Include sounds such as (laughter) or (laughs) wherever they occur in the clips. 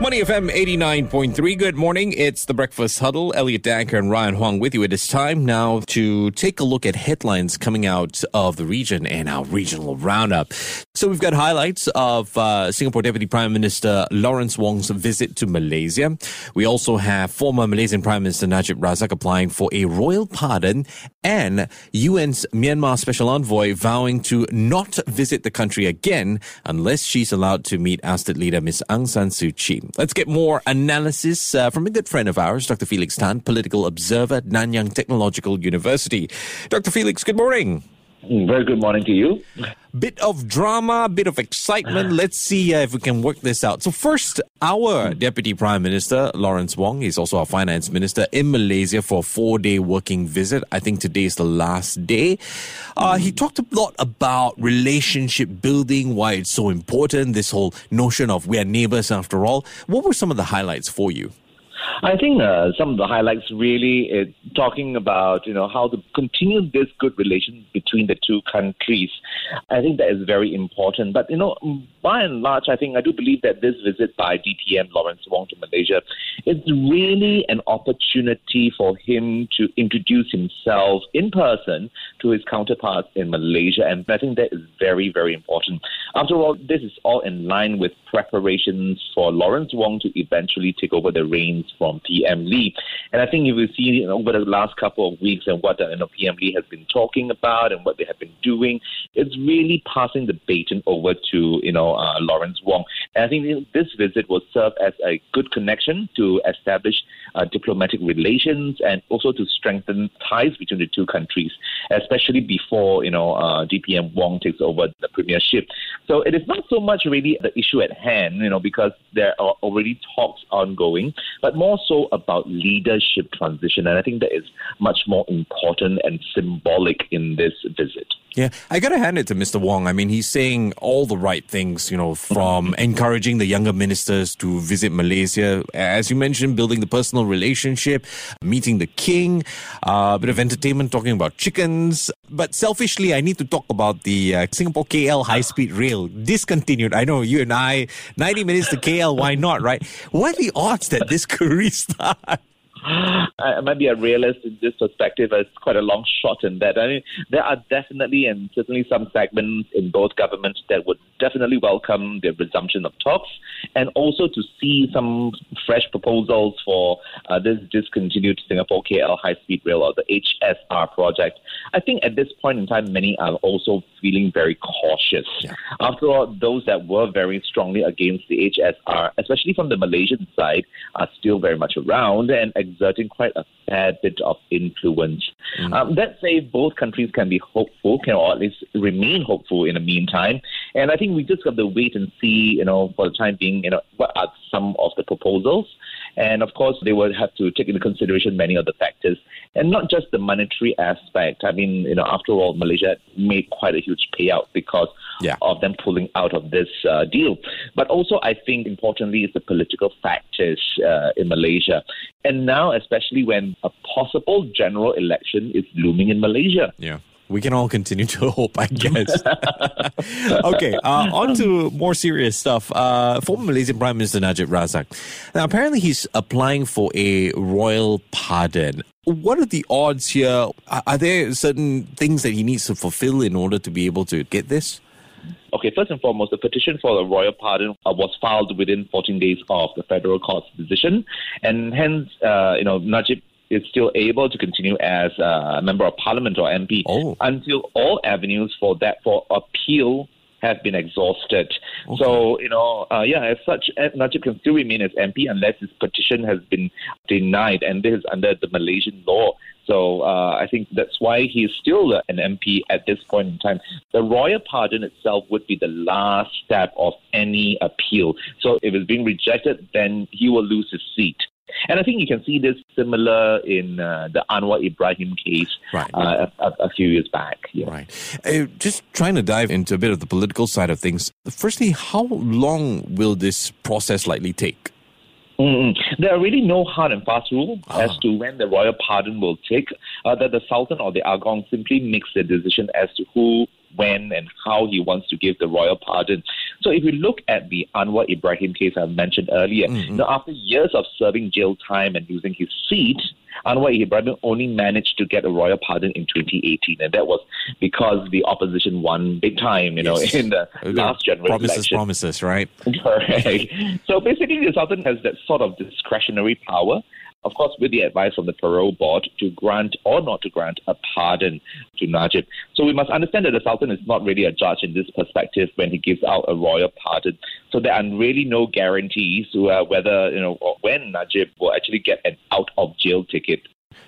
Money FM 89.3. Good morning. It's the Breakfast Huddle. Elliot Danker and Ryan Huang with you. It is time now to take a look at headlines coming out of the region and our regional roundup. So we've got highlights of uh, Singapore Deputy Prime Minister Lawrence Wong's visit to Malaysia. We also have former Malaysian Prime Minister Najib Razak applying for a royal pardon and UN's Myanmar Special Envoy vowing to not visit the country again unless she's allowed to meet ousted leader Ms. Aung San Suu Kyi. Let's get more analysis uh, from a good friend of ours, Dr. Felix Tan, political observer at Nanyang Technological University. Dr. Felix, good morning. Mm, very good morning to you. Bit of drama, bit of excitement. Let's see uh, if we can work this out. So, first, our Deputy Prime Minister, Lawrence Wong, he's also our Finance Minister in Malaysia for a four day working visit. I think today is the last day. Uh, he talked a lot about relationship building, why it's so important, this whole notion of we are neighbors after all. What were some of the highlights for you? I think uh, some of the highlights really is talking about you know how to continue this good relation between the two countries. I think that is very important. But you know, by and large, I think I do believe that this visit by DPM Lawrence Wong to Malaysia is really an opportunity for him to introduce himself in person to his counterparts in Malaysia, and I think that is very very important. After all, this is all in line with preparations for Lawrence Wong to eventually take over the reins from PM Lee. And I think you will see you know, over the last couple of weeks and what you know, PM Lee has been talking about and what they have been doing, it's really passing the baton over to you know uh, Lawrence Wong. And I think this visit will serve as a good connection to establish uh, diplomatic relations and also to strengthen ties between the two countries, especially before you know uh, DPM Wong takes over the premiership. So it is not so much really the issue at hand, you know, because there are already talks ongoing, but more so about leadership transition. And I think that is much more important and symbolic in this visit. Yeah, I got to hand it to Mr. Wong. I mean, he's saying all the right things, you know, from encouraging the younger ministers to visit Malaysia, as you mentioned, building the personal relationship, meeting the king, uh, a bit of entertainment, talking about chickens. But selfishly, I need to talk about the uh, Singapore KL high speed rail discontinued. I know you and I, 90 minutes to KL, why not, right? What are the odds that this could restart? (laughs) I might be a realist in this perspective. It's quite a long shot in that. I mean, there are definitely and certainly some segments in both governments that would definitely welcome the resumption of talks and also to see some fresh proposals for uh, this discontinued Singapore KL high speed rail or the HSR project. I think at this point in time, many are also feeling very cautious. Yeah. After all, those that were very strongly against the HSR, especially from the Malaysian side, are still very much around and exerting quite a fair bit of influence. Mm. Um, let's say both countries can be hopeful, can or at least remain hopeful in the meantime. And I think we just have to wait and see, you know, for the time being, you know, what are some of the proposals. And of course, they will have to take into consideration many of the factors, and not just the monetary aspect. I mean, you know, after all, Malaysia made quite a huge payout because yeah. of them pulling out of this uh, deal. But also, I think importantly is the political factors uh, in Malaysia. And now, especially when a possible general election is looming in Malaysia. Yeah we can all continue to (laughs) hope, I guess. (laughs) okay, uh, on to more serious stuff. Uh, former Malaysian Prime Minister Najib Razak. Now, apparently, he's applying for a royal pardon. What are the odds here? Are there certain things that he needs to fulfill in order to be able to get this? Okay, first and foremost, the petition for a royal pardon uh, was filed within 14 days of the federal court's decision, and hence, uh, you know, Najib is still able to continue as a member of parliament or MP oh. until all avenues for that for appeal have been exhausted. Okay. So, you know, uh, yeah, as such, Najib can still remain as MP unless his petition has been denied, and this is under the Malaysian law. So uh, I think that's why he is still an MP at this point in time. The royal pardon itself would be the last step of any appeal. So if it's being rejected, then he will lose his seat. And I think you can see this similar in uh, the Anwar Ibrahim case right. uh, a, a, few years back. Yeah. Right. Uh, just trying to dive into a bit of the political side of things. Firstly, how long will this process likely take? Mm-hmm. There are really no hard and fast rule ah. as to when the royal pardon will take. Uh, that the Sultan or the Agong simply makes the decision as to who when and how he wants to give the royal pardon. So if you look at the Anwar Ibrahim case I mentioned earlier, mm-hmm. you know, after years of serving jail time and losing his seat, Anwar Ibrahim only managed to get a royal pardon in 2018, and that was because the opposition won big time, you know, yes. in the last general promises, election. Promises, right? (laughs) Correct. so basically, the Sultan has that sort of discretionary power of course, with the advice from the parole board to grant or not to grant a pardon to Najib. So we must understand that the Sultan is not really a judge in this perspective when he gives out a royal pardon. So there are really no guarantees whether, you know, or when Najib will actually get an out of jail ticket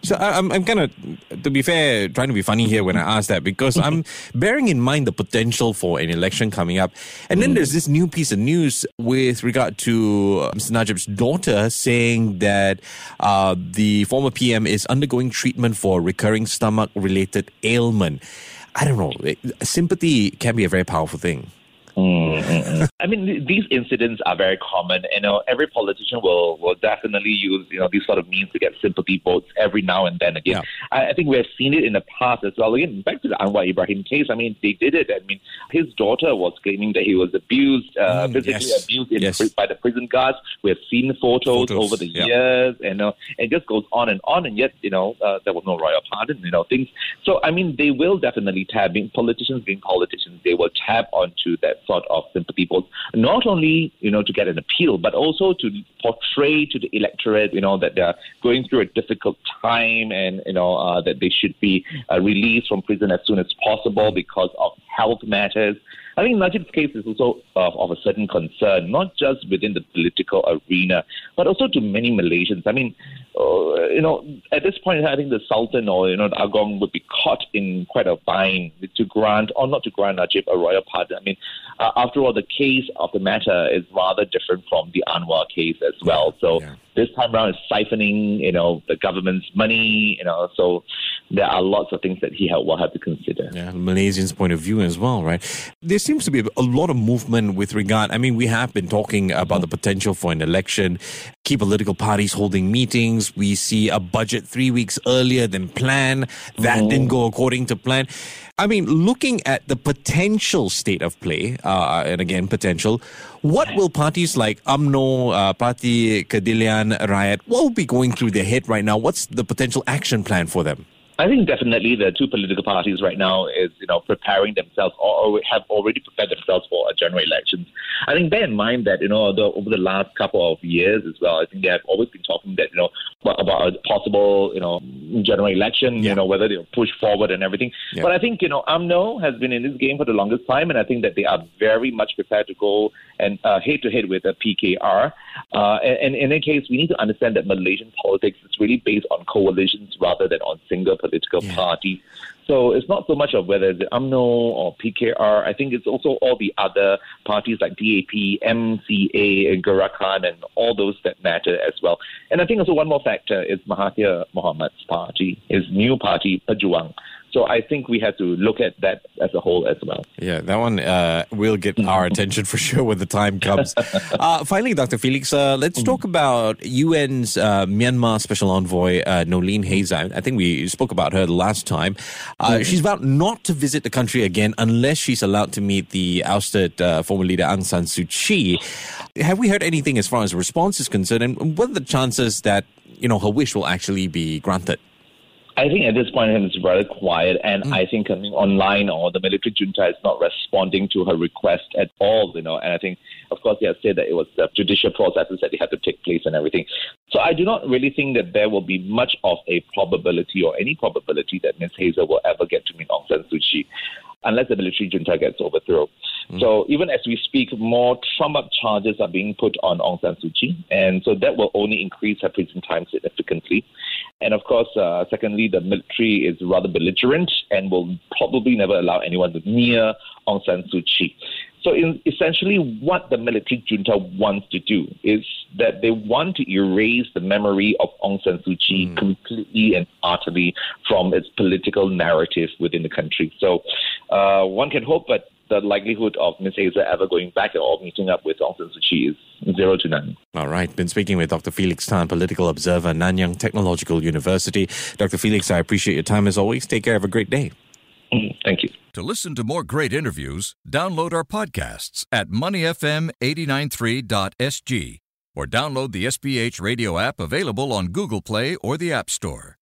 so I'm, I'm kind of, to be fair, trying to be funny here when I ask that because I'm (laughs) bearing in mind the potential for an election coming up. And then there's this new piece of news with regard to uh, Mr. Najib's daughter saying that uh, the former PM is undergoing treatment for recurring stomach related ailment. I don't know. Sympathy can be a very powerful thing. Mm-hmm. I mean, these incidents are very common. You know, every politician will will definitely use you know these sort of means to get sympathy votes every now and then again. Yeah. I, I, think we have seen it in the past as well. Again, back to the Anwar Ibrahim case. I mean, they did it. I mean, his daughter was claiming that he was abused, uh, mm, physically yes. abused in, yes. by the prison guards. We have seen photos, photos over the yeah. years, and uh, it just goes on and on. And yet, you know, uh, there was no royal pardon. You know, things. So I mean, they will definitely tap. Being politicians, being politicians, they will tap onto that sort of sympathy polls, not only you know to get an appeal, but also to portray to the electorate, you know, that they're going through a difficult time and you know uh, that they should be uh, released from prison as soon as possible because of health matters. I think Najib's case is also uh, of a certain concern, not just within the political arena, but also to many Malaysians. I mean, uh, you know, at this point, I think the Sultan or, you know, the Agong would be caught in quite a bind to grant or not to grant Najib a royal pardon. I mean, uh, after all, the case of the matter is rather different from the Anwar case as well. So yeah. This time around, is siphoning, you know, the government's money, you know, so there are lots of things that he will have to consider. Yeah, Malaysians' point of view as well, right? There seems to be a lot of movement with regard. I mean, we have been talking about the potential for an election, key political parties holding meetings. We see a budget three weeks earlier than planned. That mm-hmm. didn't go according to plan. I mean, looking at the potential state of play, uh, and again, potential, what will parties like UMNO, uh, Parti Rakyat, what will be going through their head right now? What's the potential action plan for them? I think definitely the two political parties right now is you know preparing themselves or have already prepared themselves for a general elections. I think bear in mind that you know the, over the last couple of years as well, I think they have always been talking that you know about a possible you know general election, yeah. you know whether they'll push forward and everything. Yeah. But I think you know UMNO has been in this game for the longest time, and I think that they are very much prepared to go and head to head with the PKR. Uh, and, and in any case, we need to understand that Malaysian politics is really based on coalitions rather than on single political yeah. parties. So it's not so much of whether it's UMNO or PKR. I think it's also all the other parties like DAP, MCA, and Gerakan, and all those that matter as well. And I think also one more factor is Mahathir Mohamad's party, his new party, Pejuang. So I think we have to look at that as a whole as well. Yeah, that one uh, will get our (laughs) attention for sure when the time comes. (laughs) uh, finally, Dr. Felix, uh, let's talk about UN's uh, Myanmar Special Envoy, uh, Noeleen Heyzer. I think we spoke about her the last time. Uh, mm-hmm. She's vowed not to visit the country again unless she's allowed to meet the ousted former leader Aung San Suu Kyi. Have we heard anything as far as the response is concerned? And what are the chances that you know her wish will actually be granted? I think at this point it's rather quiet, and mm. I think Min Aung Hlaing or the military junta is not responding to her request at all. You know, and I think, of course, they have said that it was the judicial processes that they had to take place and everything. So I do not really think that there will be much of a probability or any probability that Ms. Heyzer will ever get to meet Aung San Suu Kyi unless the military junta gets overthrown. Mm. So even as we speak, more Trump-up charges are being put on Aung San Suu Kyi, and so that will only increase her prison time significantly. And of course, uh, secondly, the military is rather belligerent and will probably never allow anyone to near Aung San Suu Kyi. So, in, essentially, what the military junta wants to do is that they want to erase the memory of Aung San Suu Kyi mm. completely and utterly from its political narrative within the country. So, uh, one can hope, but the likelihood of Ms. Heyzer ever going back or meeting up with Aung San Suu Kyi is zero to none. All right. Been speaking with Dr. Felix Tan, political observer, Nanyang Technological University. Dr. Felix, I appreciate your time as always. Take care. Have a great day. Mm, thank you. To listen to more great interviews, download our podcasts at moneyfm893.sg or download the SPH radio app available on Google Play or the App Store.